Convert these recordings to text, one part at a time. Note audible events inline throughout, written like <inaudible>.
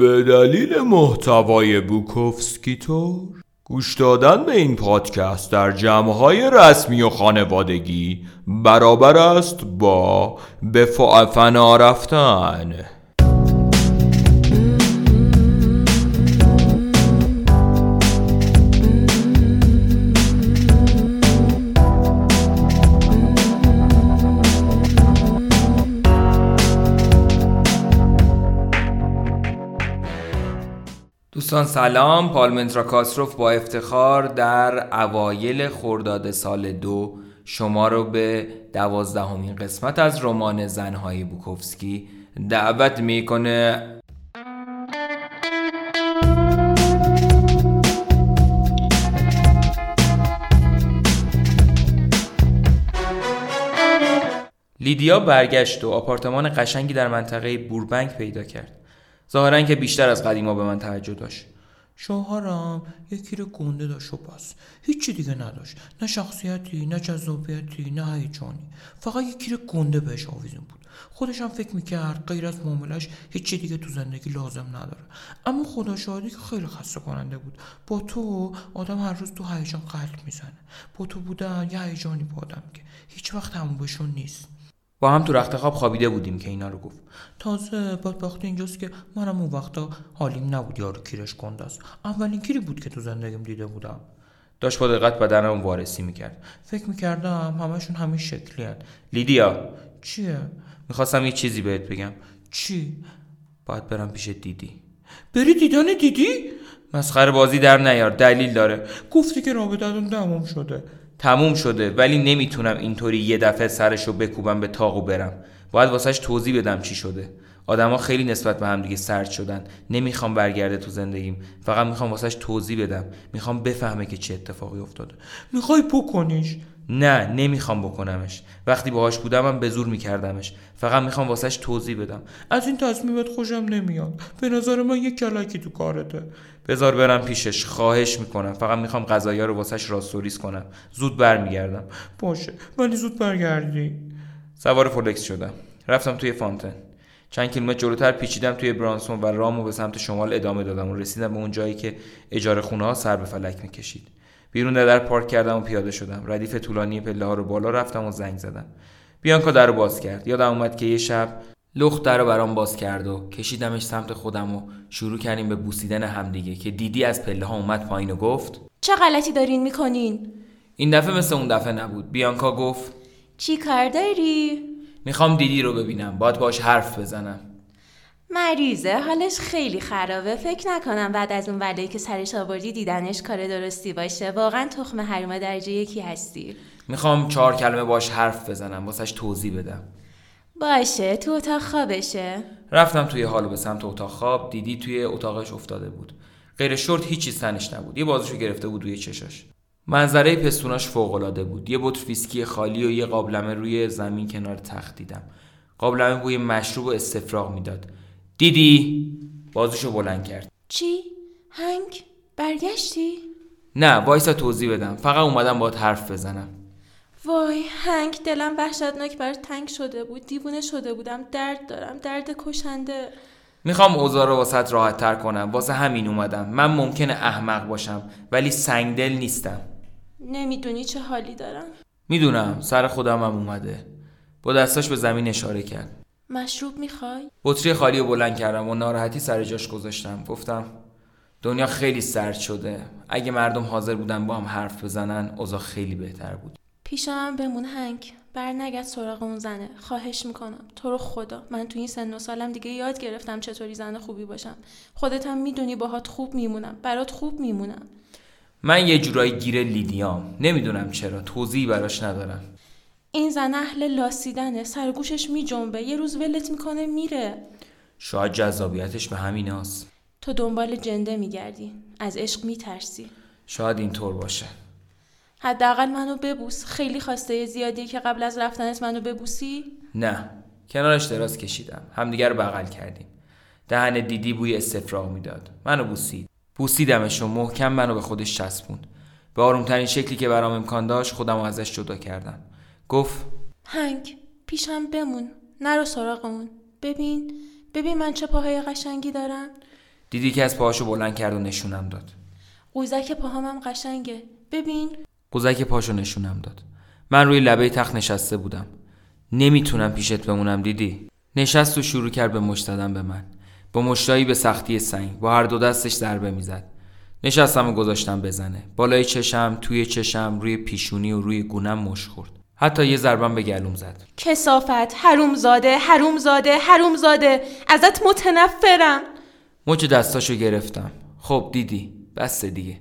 به دلیل محتوای بوکوفسکی تور گوش دادن به این پادکست در جمعهای رسمی و خانوادگی برابر است با به فنا رفتن. دوستان سلام. پالمنترا کاسروف با افتخار در اوایل خرداد سال دو شما رو به دوازدهمین قسمت از رمان زنهای بوکوفسکی دعوت می‌کنه. لیدیا برگشت و آپارتمان قشنگی در منطقه بوربنک پیدا کرد. ظاهرا که بیشتر از قدیما به من توجه داشت. شوهرم یکی رو گنده داشت و بس. هیچی دیگه نداشت. نه شخصیتی نه جذابیتی نه هیجانی. فقط یکی رو گنده بهش آویزون بود. خودش هم فکر می‌کرد غیر از معاملش هیچی دیگه تو زندگی لازم نداره. اما خدا شاهدی که خیلی خسته کننده بود. با تو آدم هر روز تو هیجان قلب می‌زنه. با تو بودن یه هیجانی با آدم که هیچ وقت همون بهشون نیست. با هم تو رخت خواب خوابیده بودیم که اینا رو گفت. تازه بدبختی اینجاست که منم اون وقتا حالیم نبود یارو کیرش گنده است اولین کیری بود که تو زندگیم دیده بودم. داشت با دقت بدنم وارسی می‌کرد. فکر می‌کردم همشون همین شکلی هن. لیدیا. چیه؟ می‌خواستم یه چیزی بهت بگم. چی؟ باید برم پیش دیدی. بری دیدن دیدی؟ مسخره بازی در نیار. دلیل داره. گفتی که رابطتون تموم شده. تموم شده ولی نمی‌تونم اینطوری یه دفعه سرشو بکوبم به تاق و برم. باید واسهش توضیح بدم چی شده. آدما خیلی نسبت به هم دیگه سرد شدن. نمی‌خوام برگرده تو زندگیم. فقط می‌خوام واسهش توضیح بدم. می‌خوام بفهمه که چه اتفاقی افتاده. می‌خوای بکنیش. نه نمی‌خوام بکنمش. وقتی باهاش بودمم به زور میکردمش. فقط می‌خوام واسهش توضیح بدم. از این تصمیمت خوشم نمیاد. به نظر من یه کلکی تو کارته. بذار برم پیشش. خواهش می‌کنم. فقط می‌خوام غذایا رو واسهش راستوریز کنم. زود برمیگردم. باشه. ولی زود برگردی. سوار فولکس شدم. رفتم توی فانتن. چند کیلومتر جلوتر پیچیدم توی برانسون و رامو به سمت شمال ادامه دادم و رسیدم به اون جایی که اجاره خونه ها سر به فلک می‌کشید. بیرون در پارک کردم و پیاده شدم. ردیف طولانی پله ها رو بالا رفتم و زنگ زدم. بیانکا در رو باز کرد. یادم اومد که یه شب لخت در رو برام باز کرد و کشیدمش سمت خودم و شروع کردیم به بوسیدن همدیگه که دیدی از پله ها اومد پایین و گفت چه غلطی دارین می‌کنین؟ این دفعه مثل اون دفعه نبود. بیانکا گفت چی کار داری؟ می‌خوام دیدی رو ببینم. باید باش حرف بزنم. مریضه حالش خیلی خرابه. فکر نکنم بعد از اون ولایی که سرش آوردی دیدنش کار درستی باشه. واقعا تخم حروم درجه یکی هستی. می‌خوام چهار کلمه باش حرف بزنم. واسش توضیح بدم. باشه تو اتاق خوابشه. رفتم توی حالو به سمت اتاق خواب. دیدی توی اتاقش افتاده بود. غیر شورت هیچی سنش نبود. یه بازشو گرفته بود روی چشاش. منظره پستوناش فوق بود. یه بطر ویسکی خالی و یه قابلمه روی زمین کنار تخت دیدم. قابلمه بوی مشروب و استفراغ می‌داد. دیدی؟ بازشو بلند کرد. چی؟ هنگ؟ برگشتی؟ نه وایسا توضیح بدم. فقط اومدم باهات حرف بزنم. وای هنگ دلم وحشتناک بر تنگ شده بود. دیوونه شده بودم. درد دارم. درد کشنده. می‌خوام اوضاع رو واسط راحت تر کنم. واسه همین اومدم. من ممکنه احمق باشم ولی سنگدل نیستم. نمی‌دونی چه حالی دارم. می‌دونم. سر خودم هم اومده. با دستاش به زمین اشاره کرد. مشروب می‌خوای؟ بطری خالی رو بلند کردم و ناراحتی سر جاش گذاشتم. گفتم دنیا خیلی سرد شده. اگه مردم حاضر بودن با هم حرف بزنن اوضاع خیلی بهتر بود. پیشم بمون هنگ. بر نگرد سراغ اون زنه. خواهش می‌کنم. تو رو خدا. من تو این سن و سالم دیگه یاد گرفتم چطوری زن خوبی باشم. خودت هم می‌دونی باهات خوب میمونم. برات خوب میمونم. من یه جورایی گیر لیدیام. نمی‌دونم چرا. توضیحی براش ندارم. این زن اهل لاسیدنه سرگوشش میجنبه یه روز ولت می‌کنه میره. شاید جذابیتش به همین هست. تو دنبال جنده میگردی از عشق میترسی. شاید اینطور باشه. حداقل منو ببوس. خیلی خواسته زیادی که قبل از رفتنت منو ببوسی؟ نه. کنارش دراز کشیدم. همدیگر رو بغل کردیم. دهن دیدی بوی استفراغ می‌داد. منو بوسید. بوسیدمش و محکم منو به خودش چسبوند. به آرومترین شکلی که برام امکان داشت خودم ازش جدا کردم. گفت هنگ پیشم بمون نرو سراغ اون ببین ببین من چه پاهای قشنگی دارم. دیدی که از پاهاشو بلند کرد و نشونم داد. قوزک پاهامم قشنگه. ببین. قوزک پاشو نشونم داد. من روی لبه تخت نشسته بودم. نمی‌تونم پیشت بمونم دیدی؟ نشست و شروع کرد به مشت زدن به من. با مشتایی به سختی سنگ. با هر دو دستش ضربه می‌زد. نشستم و گذاشتم بزنه. بالای چشم توی چشم روی پیشونی و روی گونم مش خورد. حتی یه ضربم به گلوم زد. کسافت حروم زاده حروم زاده حروم زاده ازت متنفرم. مچ دستاشو گرفتم. خب دیدی بس دیگه.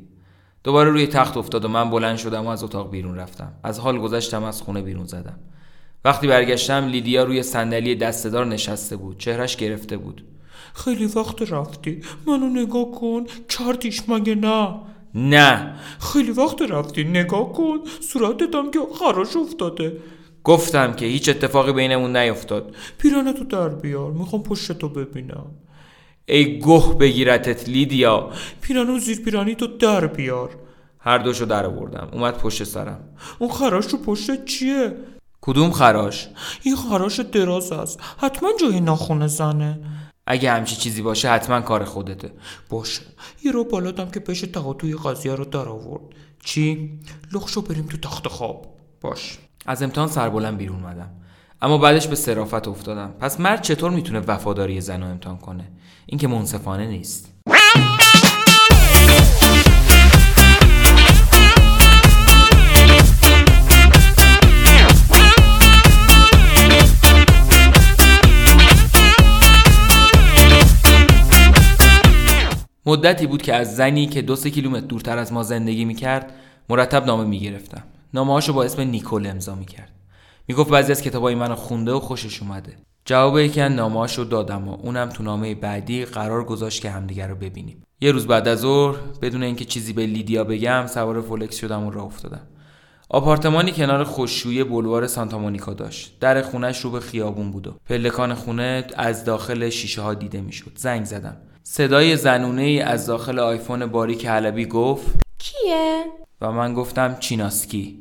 دوباره روی تخت افتاد و من بلند شدم و از اتاق بیرون رفتم. از حال گذشتم از خونه بیرون زدم. وقتی برگشتم لیدیا روی صندلی دستدار نشسته بود. چهرش گرفته بود. خیلی وقت رفتی. منو نگاه کن. کردیش مگه نه؟ نه. خیلی وقت رفتی نگاه کن. صورتتم که خراش افتاده. گفتم که هیچ اتفاقی بینمون نیفتاد. پیرانتو در بیار. می‌خوام پشتتو ببینم. ای گوه بگیرتت لیدیا. پیرانو زیر پیرانی تو در بیار. هر دوشو در آوردم. اومد پشت سرم. اون خراش رو پشت چیه؟ کدوم خراش؟ این خراش دراز است. حتما جای ناخونه زنه. اگه همچی چیزی باشه حتما کار خودته. باشه. یه رو بالادم که پیش تقاطوی قضیه رو در آورد. چی؟ لخشو بریم تو تخت خواب. باش. از امتحان سربلند بیرون اومدم. اما بعدش به صرافت افتادم. پس مرد چطور می‌تونه وفاداری زن رو امتحان کنه؟ این که منصفانه نیست. مدتی بود که از زنی که دو سه کیلومتر دورتر از ما زندگی می‌کرد مرتب نامه می‌گرفتم. نامه هاشو با اسم نیکول امضا می‌کرد. می‌گفت بعضی از کتابای منو خونده و خوشش اومده. جواب یکی از نامه هاشو دادم و اونم تو نامه بعدی قرار گذاشت که همدیگر رو ببینیم. یه روز بعد از ظهر بدون اینکه چیزی به لیدیا بگم سوار فولکس شدم و راه افتادم. آپارتمانی کنار خشکشویی بلوار سانتا مونیکا داشت. در خونش رو به خیابون بود و پلکان خونه از داخل شیشه ها دیده می‌شد. زنگ زدم. صدای زنونه ای از داخل آیفون باریک حلبی گفت کیه؟ و من گفتم چیناسکی.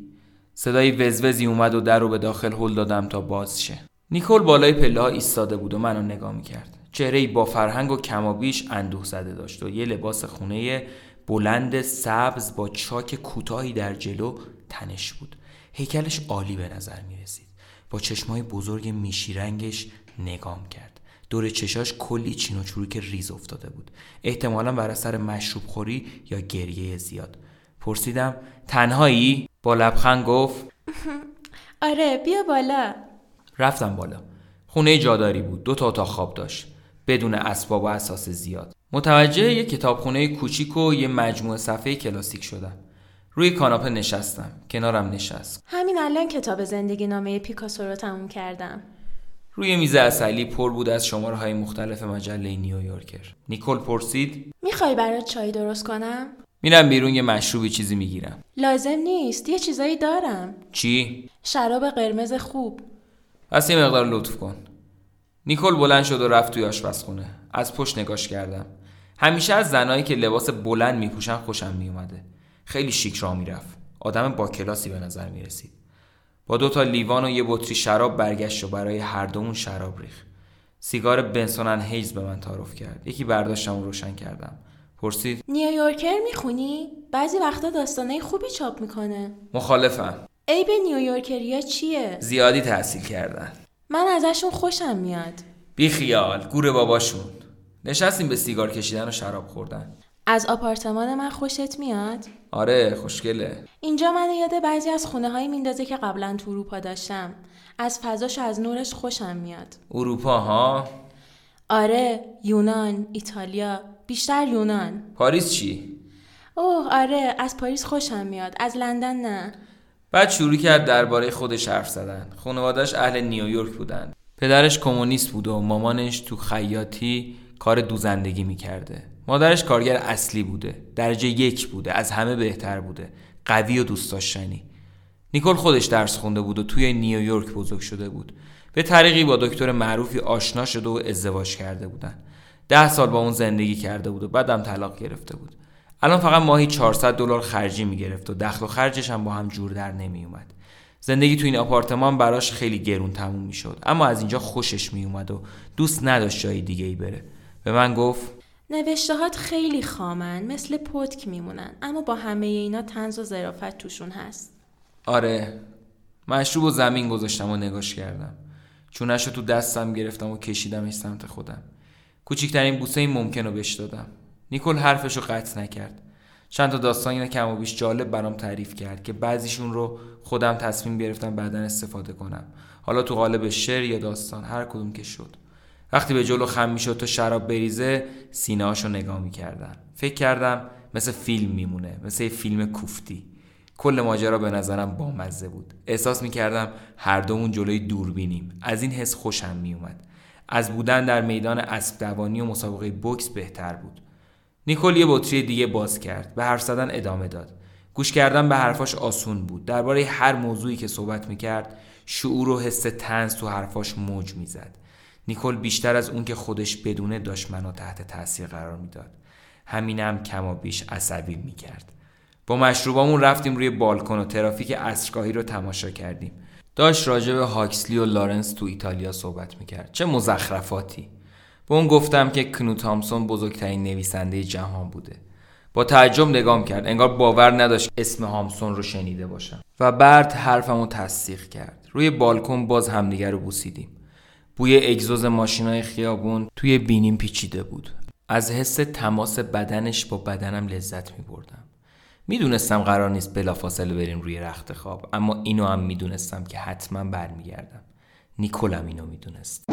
صدای وزوزی اومد و در رو به داخل هل دادم تا باز شه. نیکول بالای پله ها ایستاده بود و منو نگاه می‌کرد. چهره با فرهنگ و کمابیش اندوه زده داشت و یه لباس خونه بلند سبز با چاک کوتاهی در جلو تنش بود. هیکلش عالی به نظر می رسید با چشمای بزرگ میشی رنگش نگام کرد. دور چشاش کلی چین و چروک ریز افتاده بود. احتمالا بر اثر مشروب خوری یا گریه زیاد. پرسیدم تنهایی؟ با لبخند گفت <laughs> آره بیا بالا. رفتم بالا. خونه جاداری بود. دو تا اتاق خواب داشت. بدون اسباب و اساس زیاد. متوجه یه کتابخونه کوچیک و یه مجموعه صفحه کلاسیک شدم. روی کاناپه نشستم. کنارم نشست. همین الان کتاب زندگی نامه پیکاسو رو تموم کردم. روی میز اصلی پر بود از شماره های مختلف مجله نیویورکر. نیکل پرسید می‌خوای برات چای درست کنم؟ میرم بیرون یه مشروبی چیزی می‌گیرم. لازم نیست یه چیزایی دارم. چی؟ شراب قرمز خوب. پس یه مقدار لطف کن. نیکل بلند شد و رفت توی آشپزخونه. از پشت نگاش کردم. همیشه از زنایی که لباس بلند میپوشن خوشم میومده خیلی شیک را می‌رفت. آدم با کلاسی به نظر می‌رسید. با دو تا لیوان و یه بطری شراب برگشت و برای هر دومون شراب ریخ سیگار بنسونن هیز به من تعارف کرد. یکی برداشتم و روشن کردم. پرسید نیویورکر می‌خونی؟ بعضی وقتا داستانه خوبی چاپ می‌کنه. مخالفم. ای به نیویورکریا چیه؟ زیادی تحصیل کردن. من ازشون خوشم میاد. بی خیال گور باباشون. نشستیم به سیگار کشیدن و شراب خوردن. از آپارتمان من خوشت میاد؟ آره خوشگله. اینجا من یاد بعضی از خونه هایی میندازه که قبلا تو اروپا داشتم. از فضاش و از نورش خوشم میاد. اروپا ها آره یونان ایتالیا بیشتر یونان. پاریس چی؟ اوه آره از پاریس خوشم میاد. از لندن نه. بعد شروع کرد درباره خودش حرف زدن. خانوادش اهل نیویورک بودن. پدرش کمونیست بود و مامانش تو خیاطی کار دوزندگی می‌کرده. مادرش کارگر اصلی بوده درجه یک بوده از همه بهتر بوده. قوی و دوست داشتنی. نیکل خودش درس خونده بود و توی نیویورک بزرگ شده بود. به طریقی با دکتر معروفی آشنا شده و ازدواج کرده بودن. ده سال با اون زندگی کرده بود و بعدم طلاق گرفته بود. الان فقط ماهی 400 دلار خرجی می‌گرفت و دخل و خرجش هم با هم جور در نمی اومد. زندگی تو این آپارتمان براش خیلی گرون تموم می‌شد. اما از اینجا خوشش می اومد و دوست نداشت جای دیگه ای بره. به من گفت نوشتهات خیلی خامن مثل پتک میمونن اما با همه اینا تنز و ظرافت توشون هست. آره مشروب و زمین گذاشتم و نگاش کردم. چونش رو تو دستم گرفتم و کشیدمش سمت خودم. کوچکترین بوسه این ممکن رو بهش دادم. نیکل حرفش رو قطع نکرد. چند تا داستان کم و بیش جالب برام تعریف کرد که بعضیشون رو خودم تصمیم گرفتم بعدا استفاده کنم. حالا تو قالب شعر یا داستان هر کدوم که شد. وقتی به جلو خم می‌شد تا شراب بریزه سینه نگاه می‌کردم فکر کردم مثل فیلم میمونه مثل فیلم کوفتی. کل ماجرا به نظرم بامزه بود. احساس می‌کردم هر دومون جلوی دوربینیم. از این حس خوشم میومد از بودن در میدان اسب دوانی و مسابقه بوکس بهتر بود. نیکل یه بطری دیگه باز کرد. به حرف زدن ادامه داد. گوش کردن به حرفاش آسون بود. درباره هر موضوعی که صحبت می‌کرد شعور و حس تنز تو حرفاش موج می‌زد. نیکل بیشتر از اون که خودش بدونه داشت منو تحت تاثیر قرار می‌داد. همینم کم و بیش عصبی می‌کرد. با مشروبامون رفتیم روی بالکن و ترافیک عصرگاهی رو تماشا کردیم. داشت راجع به هاکسلی و لارنس تو ایتالیا صحبت می‌کرد. چه مزخرفاتی. به اون گفتم که کنو تامسون بزرگترین نویسنده جهان بوده. با تعجب نگام کرد. انگار باور نداشت اسم هامسون رو شنیده باشم. و بعد حرفمو تصدیق کرد. روی بالکن باز همدیگر رو بوسیدیم. بوی اگزوز ماشینای خیابون توی بینیم پیچیده بود. از حس تماس بدنش با بدنم لذت می بردم می‌دونستم قرار نیست بلافاصله بریم روی رخت خواب اما اینو هم می‌دونستم که حتما برمیگردم. نیکولم اینو می‌دونست.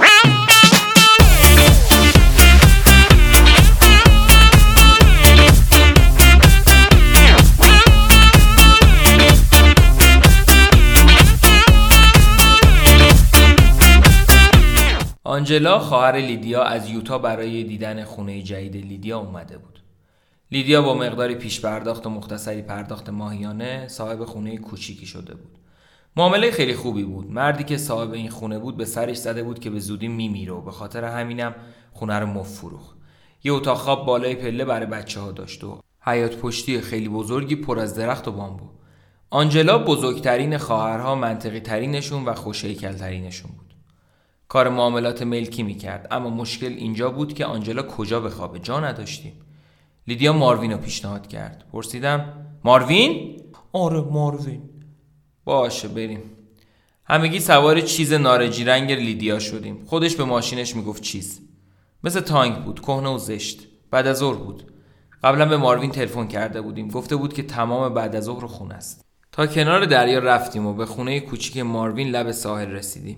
آنجلا خواهر لیدیا از یوتا برای دیدن خونه جدید لیدیا اومده بود. لیدیا با مقداری پیش پرداخت و مختصری پرداخت ماهیانه صاحب خونه کوچیکی شده بود. معامله خیلی خوبی بود. مردی که صاحب این خونه بود به سرش زده بود که به زودی میمیره و به خاطر همینم خونه رو می‌فروخت. یه اتاق خواب بالای پله برای بچه ها داشت و حیاط پشتی خیلی بزرگی پر از درخت و بامبو. آنجلا بزرگترین خواهرها منطقی ترینشون و خوشگل ترینشون بود. کار معاملات ملکی می‌کرد. اما مشکل اینجا بود که آنجلا کجا بخوابه جا نداشتیم. لیدیا ماروین رو پیشنهاد کرد. پرسیدم ماروین؟ آره ماروین. باشه بریم. همگی سوار چیز نارنجی رنگ لیدیا شدیم. خودش به ماشینش می‌گفت چیز. مثل تانک بود کهنه و زشت. بعد از ظهر بود. قبلا به ماروین تلفن کرده بودیم. گفته بود که تمام بعد از ظهر خونه است. تا کنار دریا رفتیم و به خونه کوچیک ماروین لب ساحل رسیدیم.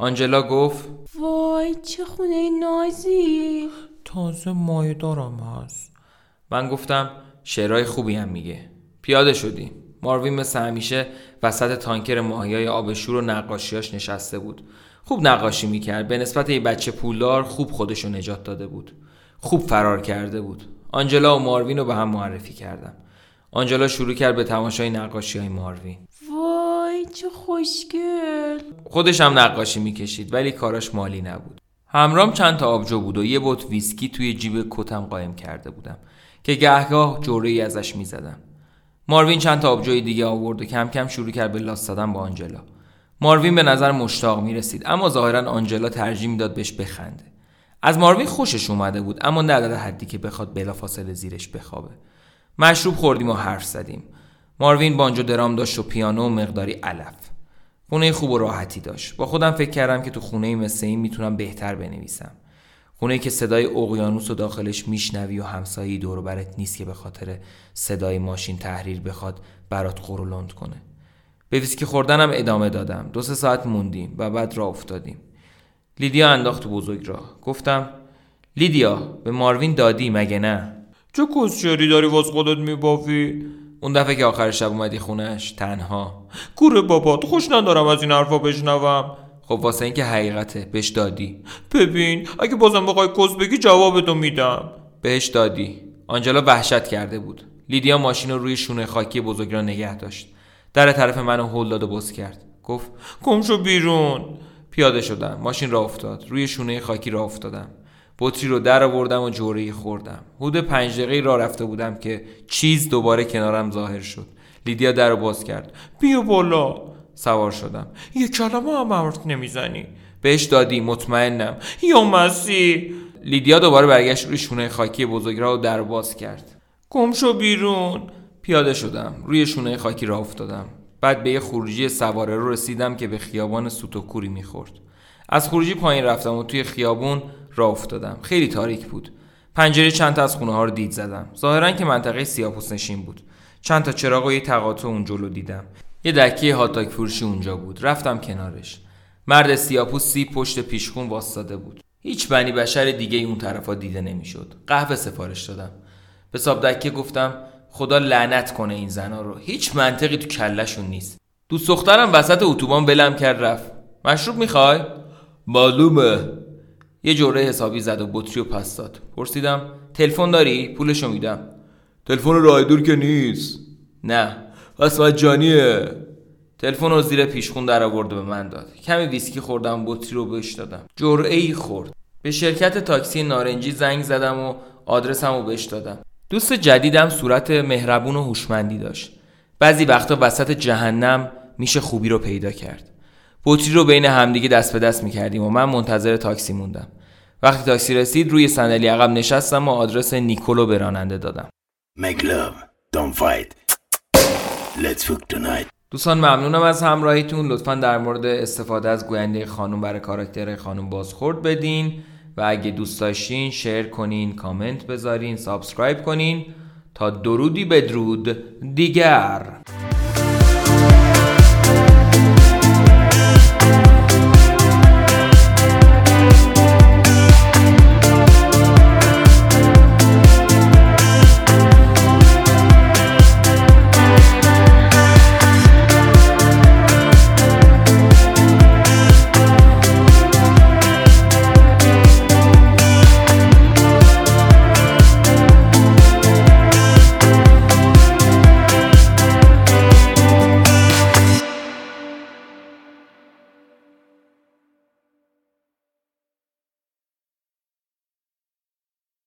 آنجلا گفت وای چه خونه نازی. تازه مایه دارم هست. من گفتم شعرهای خوبی هم میگه. پیاده شدیم ماروین مثل همیشه وسط تانکر ماهیای آبشور و نقاشیاش نشسته بود. خوب نقاشی می‌کرد. به نسبت یه بچه پولدار خوب خودشو نجات داده بود. خوب فرار کرده بود. آنجلا و ماروین رو به هم معرفی کردم آنجلا شروع کرد به تماشای نقاشی های ماروین. چه خوشگل. خودش هم نقاشی می‌کشید ولی کاراش مالی نبود. همرام چند تا آبجو بود و یه بوت ویسکی توی جیب کتم قایم کرده بودم که گهگاه جوره ای ازش می‌زدم. ماروین چند تا آبجوی دیگه آورد و کم کم شروع کرد به لاس زدن با آنجلا. ماروین به نظر مشتاق می رسید اما ظاهرا آنجلا ترجیح می‌داد بهش بخنده. از ماروین خوشش اومده بود اما نه حدی که بخواد بلافاصله زیرش بخوابه. مشروب خوردیم و حرف زدیم. ماروین بانجو درام داشت و پیانو و مقداری علف. خونه خوب و راحتی داشت. با خودم فکر کردم که تو خونه مثل این می‌تونم بهتر بنویسم. خونه که صدای اقیانوس و داخلش میشنوی و همسایه دور برت نیست که به خاطر صدای ماشین تحریر بخواد برات قرولند کنه. به ویسکی خوردنم ادامه دادم. دو سه ساعت موندیم و بعد راه افتادیم. لیدیا انداخت تو بزرگ راه. گفتم لیدیا به ماروین دادی مگه نه؟ چه کسشری داری واسه خودت میبافی؟ اون دفعه که آخر شب اومدی خونش تنها. گور بابا خوش ندارم از این حرفا بشنوم. خب واسه اینکه حقیقته بهش دادی. ببین اگه بازم بخوای کس بگی جوابتو میدم. بهش دادی. آنجلا وحشت کرده بود. لیدیا ماشین رو روی شونه خاکی بزرگراه نگه داشت. در طرف منو هل داد و باز کرد. گفت گم شو بیرون. پیاده شدم. ماشین را افتاد. روی شونه خاکی را افتادم. بطری رو در آوردم و جوری خوردم. حدود پنج دقیقه را رفته بودم که چیز دوباره کنارم ظاهر شد. لیدیا در باز کرد. بیا بالا. سوار شدم. یه کلمه هم حرف نمی‌زنی. بهش دادی. مطمئنم. یا مسی لیدیا دوباره برگشت روی شونه خاکی بزرگ را و در باز کرد. گم شو بیرون. پیاده شدم. روی شونه خاکی را افتادم. بعد به یه خروجی سواره رو رسیدم که به خیابان سوتوکوری می‌خورد. از خروجی پایین رفتم و توی خیابون را افتادم. خیلی تاریک بود. پنجره چند تا از خونه ها رو دید زدم. ظاهرا که منطقه سیاپوس نشین بود. چند تا چراغ و یه تقاطع اون جلو دیدم. یه دکه هاتاک فروشی اونجا بود. رفتم کنارش. مرد سیاپوسی پشت پیشخون واسطاده بود. هیچ بنی بشر دیگه اون طرفا دیده نمی‌شد. قهوه سفارش دادم. به صاحب دکه گفتم خدا لعنت کنه این زنا رو. هیچ منطقی تو کلشون نیست. دوست دخترم وسط اتوبان ولم کرد رفت. مشروب می‌خوای؟ معلومه. یه جوره حسابی زد و بطری و پس داد. پرسیدم تلفن داری؟ پولشو میدم. تلفن راه دور که نیست. نه. پس مجانیه تلفن رو زیر پیشخون در آورد و به من داد. کمی ویسکی خوردم بطری رو بهش دادم. جرعه ای خورد. به شرکت تاکسی نارنجی زنگ زدم و آدرسم رو بهش دادم. دوست جدیدم صورت مهربون و هوشمندی داشت. بعضی وقتا وسط جهنم میشه خوبی رو پیدا کرد. بطری رو بین همدیگه دست به دست می‌کردیم و من منتظر تاکسی موندم. وقتی تاکسی رسید روی صندلی عقب نشستم و آدرس نیکولو به راننده دادم. Make love, don't fight. Let's fuck tonight. دوستان ممنونم از همراهیتون. لطفا در مورد استفاده از گوینده خانم برای کاراکتر خانم بازخورد بدین و اگه دوست داشتین share کنین کامنت بذارین subscribe کنین. تا درودی بدرود دیگر.